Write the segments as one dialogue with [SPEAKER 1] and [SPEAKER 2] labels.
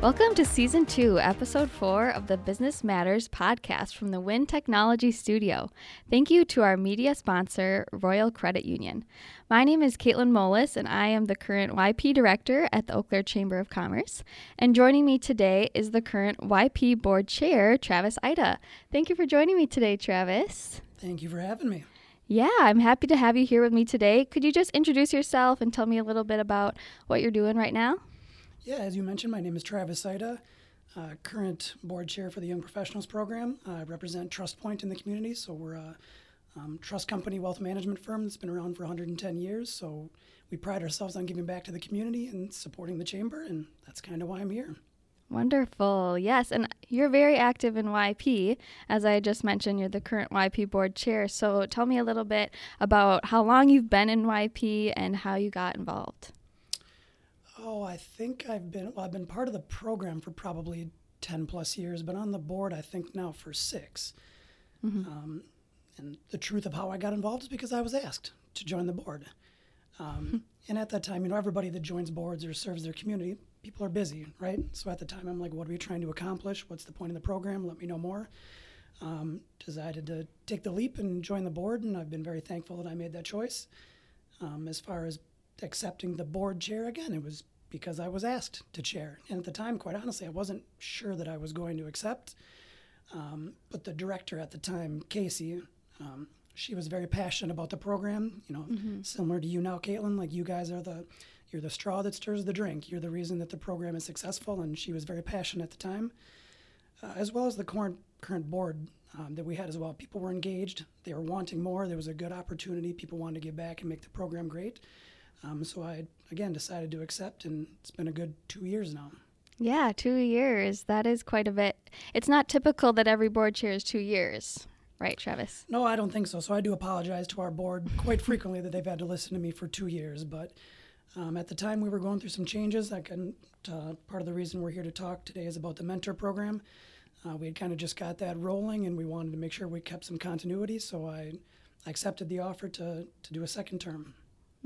[SPEAKER 1] Welcome to Season 2, Episode 4 of the Business Matters podcast from the WIN Technology Studio. Thank you to our media sponsor, Royal Credit Union. My name is Kaitlyn Molis, and I am the current YP Director at the Eau Claire Chamber of Commerce. And joining me today is the current YP Board Chair, Travis Ida. Thank you for joining me today, Travis.
[SPEAKER 2] Thank you for having me.
[SPEAKER 1] Yeah, I'm happy to have you here with me today. Could you just introduce yourself and tell me a little bit about what you're doing right now?
[SPEAKER 2] Yeah, as you mentioned, my name is Travis Ida, uh, current board chair for the Young Professionals Program. I represent TrustPoint in the community, so we're a um, trust company wealth management firm that's been around for 110 years. So we pride ourselves on giving back to the community and supporting the chamber, and that's kind of why I'm here.
[SPEAKER 1] Wonderful. Yes. And you're very active in YP. As I just mentioned, you're the current YP board chair. So tell me a little bit about how long you've been in YP and how you got involved.
[SPEAKER 2] Oh, I think I've been well, I've been part of the program for probably ten plus years, but on the board I think now for 6 mm-hmm. um, and the truth of how I got involved is because I was asked to join the board. Um, mm-hmm. and at that time, you know, everybody that joins boards or serves their community, people are busy, right? So at the time, I'm like, what are we trying to accomplish? What's the point of the program? Let me know more. Um, decided to take the leap and join the board, and I've been very thankful that I made that choice. Um, as far as accepting the board chair again, it was because I was asked to chair. And at the time, quite honestly, I wasn't sure that I was going to accept. Um, but the director at the time, Casey, um, she was very passionate about the program. You know, mm-hmm. similar to you now, Kaitlyn. Like you guys are the you're the straw that stirs the drink. You're the reason that the program is successful. And she was very passionate at the time, uh, as well as the current current board um, that we had as well. People were engaged. They were wanting more. There was a good opportunity. People wanted to give back and make the program great. Um, so I, again, decided to accept, and it's been a good two years now.
[SPEAKER 1] Yeah, two years. That is quite a bit. It's not typical that every board chair is two years, right, Travis?
[SPEAKER 2] No, I don't think so. So I do apologize to our board quite frequently that they've had to listen to me for two years. But um, at the time, we were going through some changes. Like, and, uh, part of the reason we're here to talk today is about the mentor program. Uh, we had kind of just got that rolling, and we wanted to make sure we kept some continuity. So I, I accepted the offer to, to do a second term.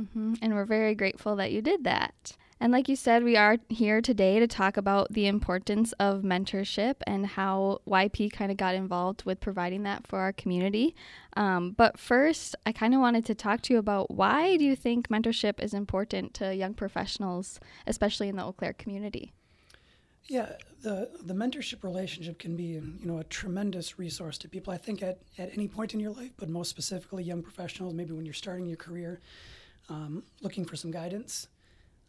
[SPEAKER 1] Mm-hmm. And we're very grateful that you did that. And like you said, we are here today to talk about the importance of mentorship and how YP kind of got involved with providing that for our community. Um, but first, I kind of wanted to talk to you about why do you think mentorship is important to young professionals, especially in the Eau Claire community?
[SPEAKER 2] Yeah, the the mentorship relationship can be you know a tremendous resource to people. I think at, at any point in your life, but most specifically young professionals, maybe when you're starting your career um, looking for some guidance.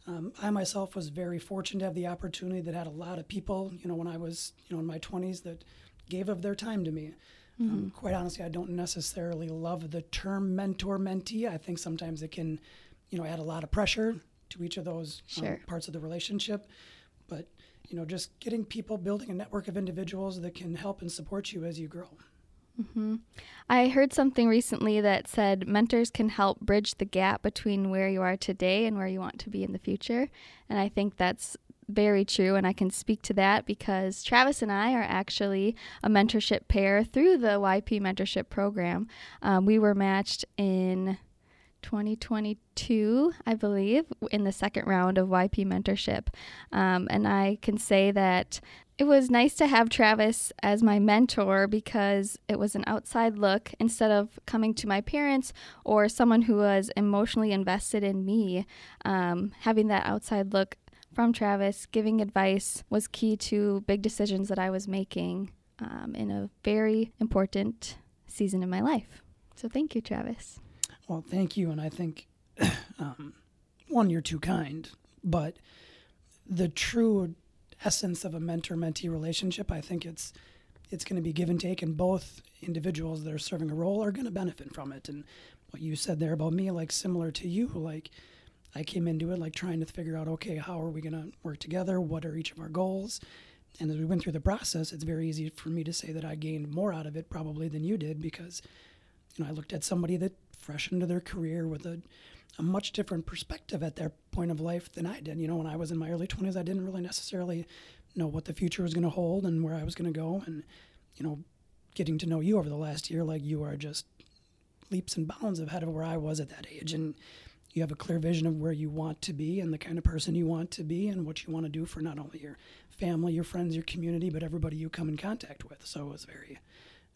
[SPEAKER 2] Um, I myself was very fortunate to have the opportunity that had a lot of people, you know, when I was, you know, in my 20s that gave of their time to me. Um, mm-hmm. Um, quite honestly, I don't necessarily love the term mentor mentee. I think sometimes it can, you know, add a lot of pressure to each of those um, sure. parts of the relationship. But, you know, just getting people, building a network of individuals that can help and support you as you grow.
[SPEAKER 1] Mm-hmm. I heard something recently that said mentors can help bridge the gap between where you are today and where you want to be in the future. And I think that's very true. And I can speak to that because Travis and I are actually a mentorship pair through the YP mentorship program. Um, we were matched in 2022, I believe, in the second round of YP mentorship. Um, and I can say that it was nice to have Travis as my mentor because it was an outside look instead of coming to my parents or someone who was emotionally invested in me. Um, having that outside look from Travis, giving advice, was key to big decisions that I was making um, in a very important season in my life. So thank you, Travis.
[SPEAKER 2] Well, thank you. And I think, um, one, you're too kind, but the true essence of a mentor mentee relationship. I think it's it's going to be give and take, and both individuals that are serving a role are going to benefit from it. And what you said there about me, like similar to you, like I came into it like trying to figure out, okay, how are we going to work together? What are each of our goals? And as we went through the process, it's very easy for me to say that I gained more out of it probably than you did because, you know, I looked at somebody that fresh into their career with a a much different perspective at their point of life than I did. You know, when I was in my early 20s, I didn't really necessarily know what the future was going to hold and where I was going to go. And, you know, getting to know you over the last year, like you are just leaps and bounds ahead of where I was at that age. And you have a clear vision of where you want to be and the kind of person you want to be and what you want to do for not only your family, your friends, your community, but everybody you come in contact with. So it was very,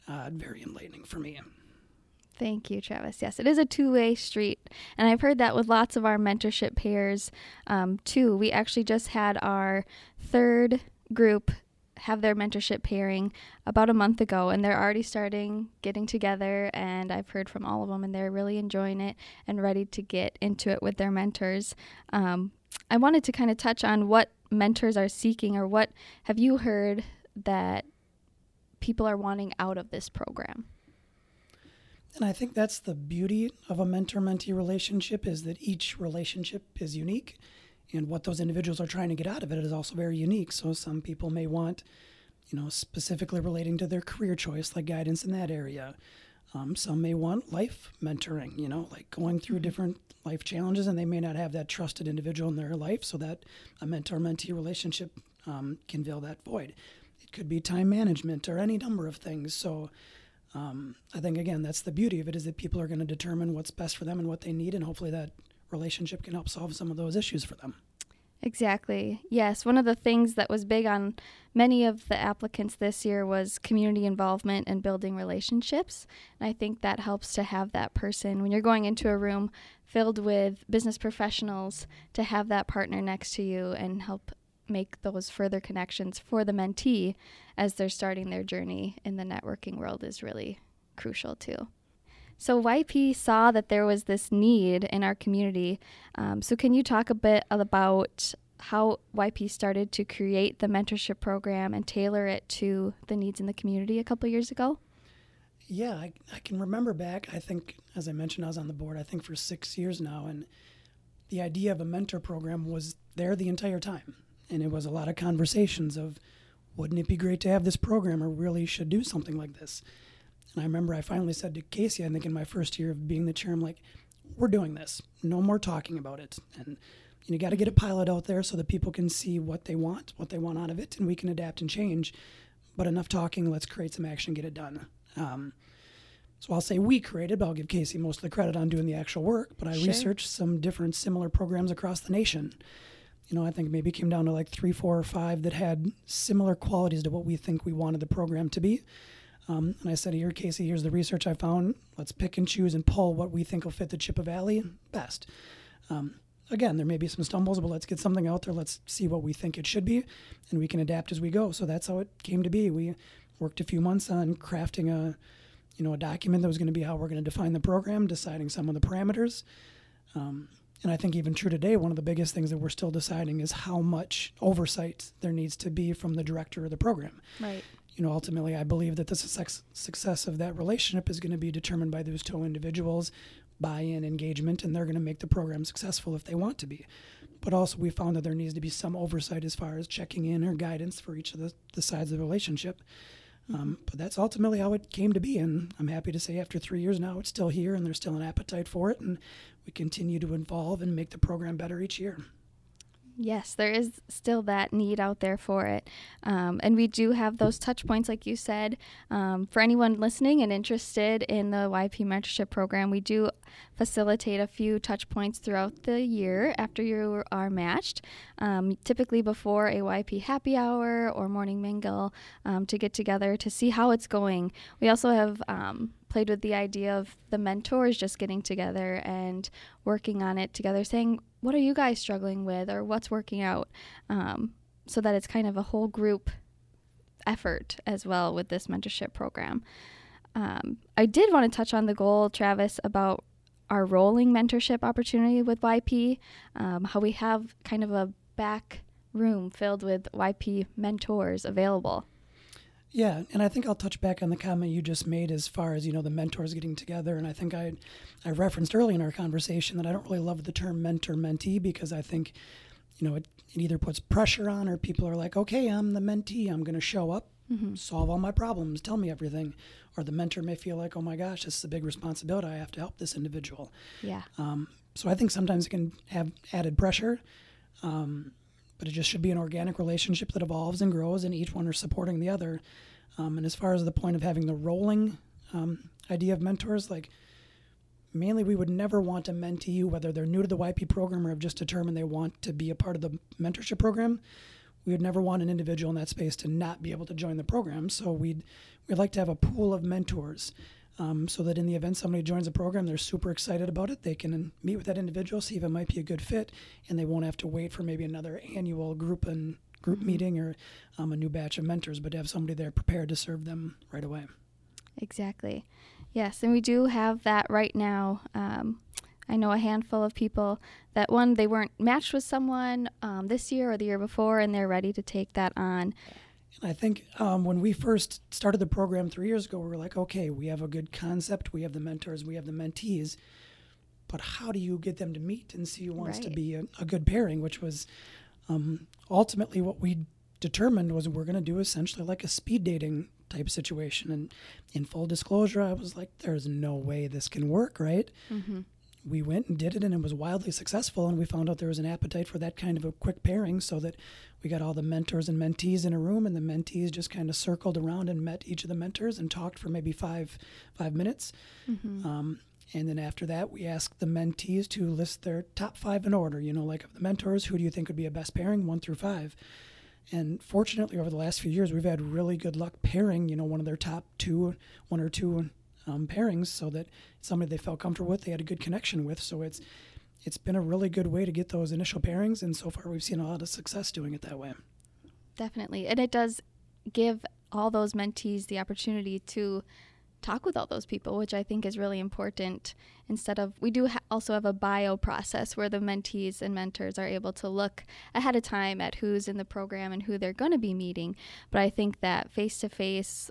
[SPEAKER 2] uh, very enlightening for me.
[SPEAKER 1] Thank you, Travis. Yes, it is a two way street. And I've heard that with lots of our mentorship pairs um, too. We actually just had our third group have their mentorship pairing about a month ago and they're already starting getting together and i've heard from all of them and they're really enjoying it and ready to get into it with their mentors um, i wanted to kind of touch on what mentors are seeking or what have you heard that people are wanting out of this program
[SPEAKER 2] and I think that's the beauty of a mentor mentee relationship is that each relationship is unique and what those individuals are trying to get out of it is also very unique. So some people may want, you know, specifically relating to their career choice, like guidance in that area. Um, some may want life mentoring, you know, like going through mm-hmm. different life challenges, and they may not have that trusted individual in their life, so that a mentor mentee relationship um, can fill that void. It could be time management or any number of things. So um, I think again that's the beauty of it is that people are going to determine what's best for them and what they need, and hopefully that relationship can help solve some of those issues for them.
[SPEAKER 1] Exactly. Yes, one of the things that was big on many of the applicants this year was community involvement and building relationships. And I think that helps to have that person when you're going into a room filled with business professionals to have that partner next to you and help make those further connections for the mentee as they're starting their journey in the networking world is really crucial too. So, YP saw that there was this need in our community. Um, so, can you talk a bit about how YP started to create the mentorship program and tailor it to the needs in the community a couple years ago?
[SPEAKER 2] Yeah, I, I can remember back. I think, as I mentioned, I was on the board, I think, for six years now. And the idea of a mentor program was there the entire time and it was a lot of conversations of wouldn't it be great to have this program or really should do something like this? And i remember i finally said to casey i think in my first year of being the chair i'm like we're doing this. No more talking about it. And you got to get a pilot out there so that people can see what they want what they want out of it and we can adapt and change. But enough talking let's create some action get it done. Um, so I'll say we created, but I'll give Casey most of the credit on doing the actual work. But I sure. researched some different similar programs across the nation you know, I think maybe came down to like three, four, or five that had similar qualities to what we think we wanted the program to be. Um, and I said, here, Casey, here's the research I found. Let's pick and choose and pull what we think will fit the Chippewa Valley best. Um, again, there may be some stumbles, but let's get something out there. Let's see what we think it should be, and we can adapt as we go. So that's how it came to be. We worked a few months on crafting a, you know, a document that was going to be how we're going to define the program, deciding some of the parameters. Um, and I think even true today, one of the biggest things that we're still deciding is how much oversight there needs to be from the director of the program.
[SPEAKER 1] Right.
[SPEAKER 2] You know, ultimately, I believe that the success of that relationship is going to be determined by those two individuals, buy-in, engagement, and they're going to make the program successful if they want to be. But also, we found that there needs to be some oversight as far as checking in or guidance for each of the, the sides of the relationship. Um, but that's ultimately how it came to be, and I'm happy to say after three years now, it's still here, and there's still an appetite for it, and we continue to evolve and make the program better each year.
[SPEAKER 1] Yes, there is still that need out there for it. Um, and we do have those touch points, like you said. Um, for anyone listening and interested in the YP mentorship program, we do facilitate a few touch points throughout the year after you are matched, um, typically before a YP happy hour or morning mingle um, to get together to see how it's going. We also have um, played with the idea of the mentors just getting together and working on it together, saying, What are you guys struggling with or what's working out? Um, so that it's kind of a whole group effort as well with this mentorship program. Um, I did want to touch on the goal, Travis, about our rolling mentorship opportunity with YP, um, how we have kind of a back room filled with YP mentors available.
[SPEAKER 2] Yeah, and I think I'll touch back on the comment you just made as far as you know the mentors getting together. And I think I, I referenced early in our conversation that I don't really love the term mentor mentee because I think, you know, it, it either puts pressure on or people are like, okay, I'm the mentee, I'm going to show up, mm-hmm. solve all my problems, tell me everything, or the mentor may feel like, oh my gosh, this is a big responsibility. I have to help this individual.
[SPEAKER 1] Yeah.
[SPEAKER 2] Um, so I think sometimes it can have added pressure. Um, but it just should be an organic relationship that evolves and grows, and each one are supporting the other. Um, and as far as the point of having the rolling um, idea of mentors, like mainly we would never want a mentee, whether they're new to the YP program or have just determined they want to be a part of the mentorship program. we would never want an individual in that space to not be able to join the program. So we'd we'd like to have a pool of mentors. Um, so that in the event somebody joins the program, they're super excited about it. They can meet with that individual, see if it might be a good fit, and they won't have to wait for maybe another annual group and group mm-hmm. meeting or um, a new batch of mentors, but to have somebody there prepared to serve them right away.
[SPEAKER 1] Exactly. Yes, and we do have that right now. Um, I know a handful of people that one they weren't matched with someone um, this year or the year before, and they're ready to take that on.
[SPEAKER 2] And I think um, when we first started the program three years ago, we were like, okay, we have a good concept, we have the mentors, we have the mentees, but how do you get them to meet and see who wants right. to be a, a, good pairing? Which was um, ultimately what we determined was we're going to do essentially like a speed dating type situation. And in full disclosure, I was like, there's no way this can work, right? Mm-hmm. We went and did it, and it was wildly successful. And we found out there was an appetite for that kind of a quick pairing, so that we got all the mentors and mentees in a room, and the mentees just kind of circled around and met each of the mentors and talked for maybe five five minutes. Mm-hmm. Um, and then after that, we asked the mentees to list their top five in order. You know, like of the mentors, who do you think would be a best pairing, one through five? And fortunately, over the last few years, we've had really good luck pairing, you know, one of their top two, one or two um, pairings, so that somebody they felt comfortable with, they had a good connection with. So it's it's been a really good way to get those initial pairings, and so far we've seen a lot of success doing it that way.
[SPEAKER 1] Definitely, and it does give all those mentees the opportunity to talk with all those people, which I think is really important. Instead of, we do ha- also have a bio process where the mentees and mentors are able to look ahead of time at who's in the program and who they're going to be meeting. But I think that face to face,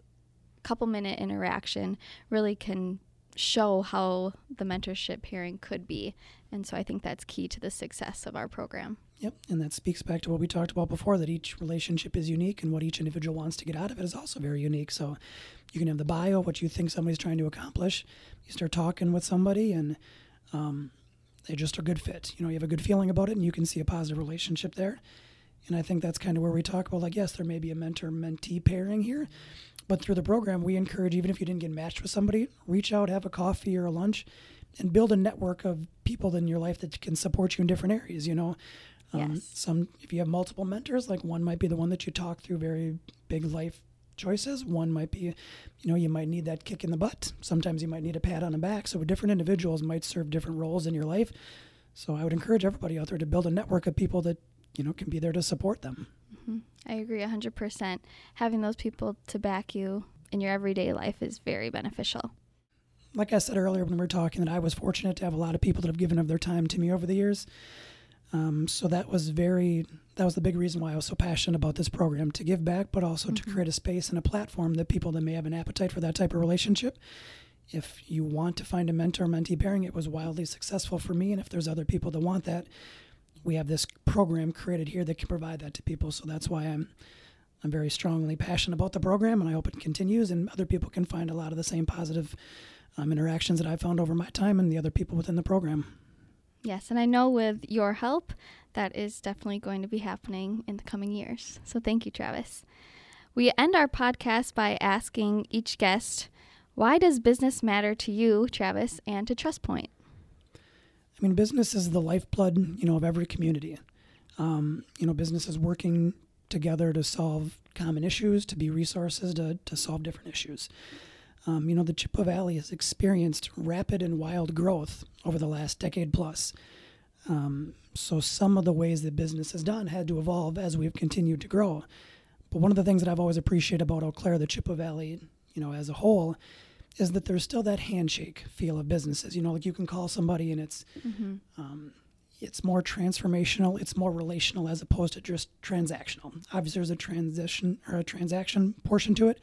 [SPEAKER 1] couple minute interaction really can show how the mentorship pairing could be. And so I think that's key to the success of our program.
[SPEAKER 2] Yep, and that speaks back to what we talked about before that each relationship is unique and what each individual wants to get out of it is also very unique. So you can have the bio, what you think somebody's trying to accomplish. You start talking with somebody and um, they just are a good fit. You know, you have a good feeling about it and you can see a positive relationship there. And I think that's kind of where we talk about like, yes, there may be a mentor mentee pairing here, but through the program, we encourage, even if you didn't get matched with somebody, reach out, have a coffee or a lunch, and build a network of people in your life that can support you in different areas. You know, um, yes. Some, if you have multiple mentors, like one might be the one that you talk through very big life choices. One might be, you know, you might need that kick in the butt. Sometimes you might need a pat on the back. So different individuals might serve different roles in your life. So I would encourage everybody out there to build a network of people that, you know, can be there to support them.
[SPEAKER 1] Mm-hmm. I agree 100%. Having those people to back you in your everyday life is very beneficial.
[SPEAKER 2] Like I said earlier when we were talking, that I was fortunate to have a lot of people that have given of their time to me over the years. Um, so that was very that was the big reason why I was so passionate about this program to give back, but also mm-hmm. to create a space and a platform that people that may have an appetite for that type of relationship. If you want to find a mentor mentee pairing, it was wildly successful for me, and if there's other people that want that, we have this program created here that can provide that to people. So that's why I'm I'm very strongly passionate about the program, and I hope it continues, and other people can find a lot of the same positive um, interactions that I've found over my time and the other people within the program.
[SPEAKER 1] Yes, and I know with your help, that is definitely going to be happening in the coming years. So thank you, Travis. We end our podcast by asking each guest, why does business matter to you, Travis, and to TrustPoint?
[SPEAKER 2] I mean, business is the lifeblood, you know, of every community. Um, you know, businesses working together to solve common issues, to be resources to, to solve different issues. Um, you know, the Chippewa Valley has experienced rapid and wild growth over the last decade plus. Um, so some of the ways that business has done had to evolve as we've continued to grow. But one of the things that I've always appreciated about Eau Claire, the Chippewa Valley, you know, as a whole, is that there's still that handshake feel of businesses. You know, like you can call somebody and it's mm-hmm. um, it's more transformational, it's more relational as opposed to just transactional. Obviously, there's a transition or a transaction portion to it,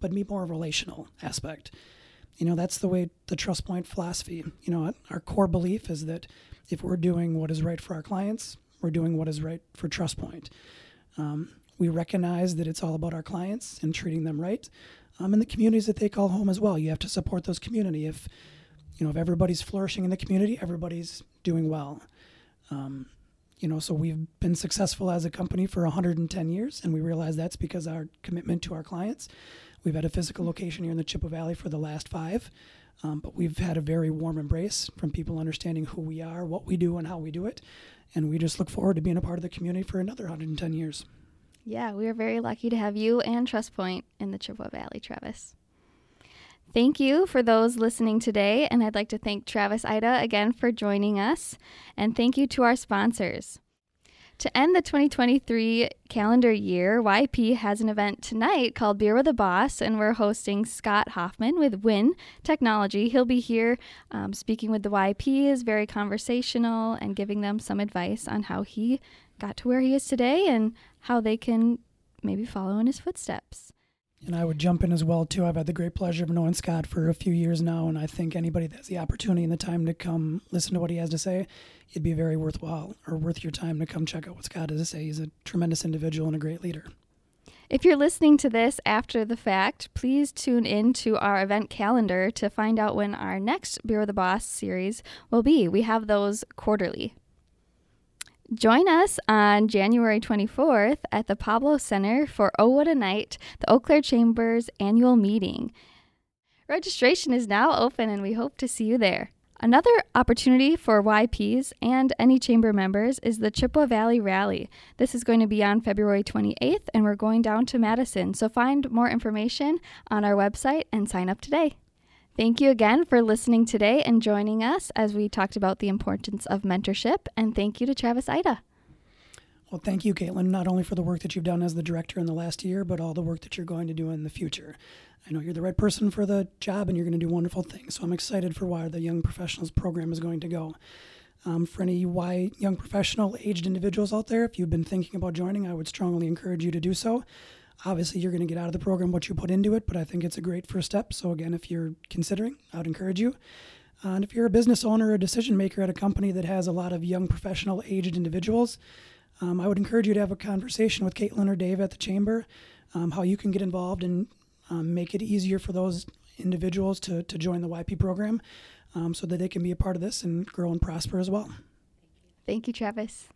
[SPEAKER 2] but be more relational aspect. You know, that's the way the TrustPoint philosophy, you know, our core belief is that if we're doing what is right for our clients, we're doing what is right for TrustPoint. Um, we recognize that it's all about our clients and treating them right um, and the communities that they call home as well. You have to support those community. If, you know, if everybody's flourishing in the community, everybody's doing well. Um, you know, so we've been successful as a company for 110 years, and we realize that's because our commitment to our clients. We've had a physical location here in the Chippewa Valley for the last five, um, but we've had a very warm embrace from people understanding who we are, what we do, and how we do it. And we just look forward to being a part of the community for another 110 years.
[SPEAKER 1] Yeah, we are very lucky to have you and TrustPoint in the Chippewa Valley, Travis. Thank you for those listening today, and I'd like to thank Travis Ida again for joining us, and thank you to our sponsors. To end the 2023 calendar year, YP has an event tonight called Beer with a Boss, and we're hosting Scott Hoffman with WIN Technology. He'll be here um, speaking with the YPs, very conversational, and giving them some advice on how he got to where he is today and how they can maybe follow in his footsteps.
[SPEAKER 2] And I would jump in as well too. I've had the great pleasure of knowing Scott for a few years now, and I think anybody that has the opportunity and the time to come listen to what he has to say, it'd be very worthwhile or worth your time to come check out what Scott has to say. He's a tremendous individual and a great leader.
[SPEAKER 1] If you're listening to this after the fact, please tune in to our event calendar to find out when our next Beer with the Boss series will be. We have those quarterly. Join us on January 24th at the Pablo Center for Oh What a Night, the Eau Claire Chamber's annual meeting. Registration is now open and we hope to see you there. Another opportunity for YPs and any chamber members is the Chippewa Valley Rally. This is going to be on February 28th and we're going down to Madison. So find more information on our website and sign up today. Thank you again for listening today and joining us as we talked about the importance of mentorship. And thank you to Travis Ida.
[SPEAKER 2] Well, thank you, Kaitlyn, not only for the work that you've done as the director in the last year, but all the work that you're going to do in the future. I know you're the right person for the job and you're going to do wonderful things. So I'm excited for where the Young Professionals program is going to go. Um, for any Y young professional aged individuals out there, if you've been thinking about joining, I would strongly encourage you to do so. Obviously, you're going to get out of the program what you put into it, but I think it's a great first step. So, again, if you're considering, I would encourage you. Uh, and if you're a business owner or a decision maker at a company that has a lot of young professional aged individuals, um, I would encourage you to have a conversation with Kaitlyn or Dave at the chamber, um, how you can get involved and um, make it easier for those individuals to, to join the YP program um, so that they can be a part of this and grow and prosper as well.
[SPEAKER 1] Thank you, Travis.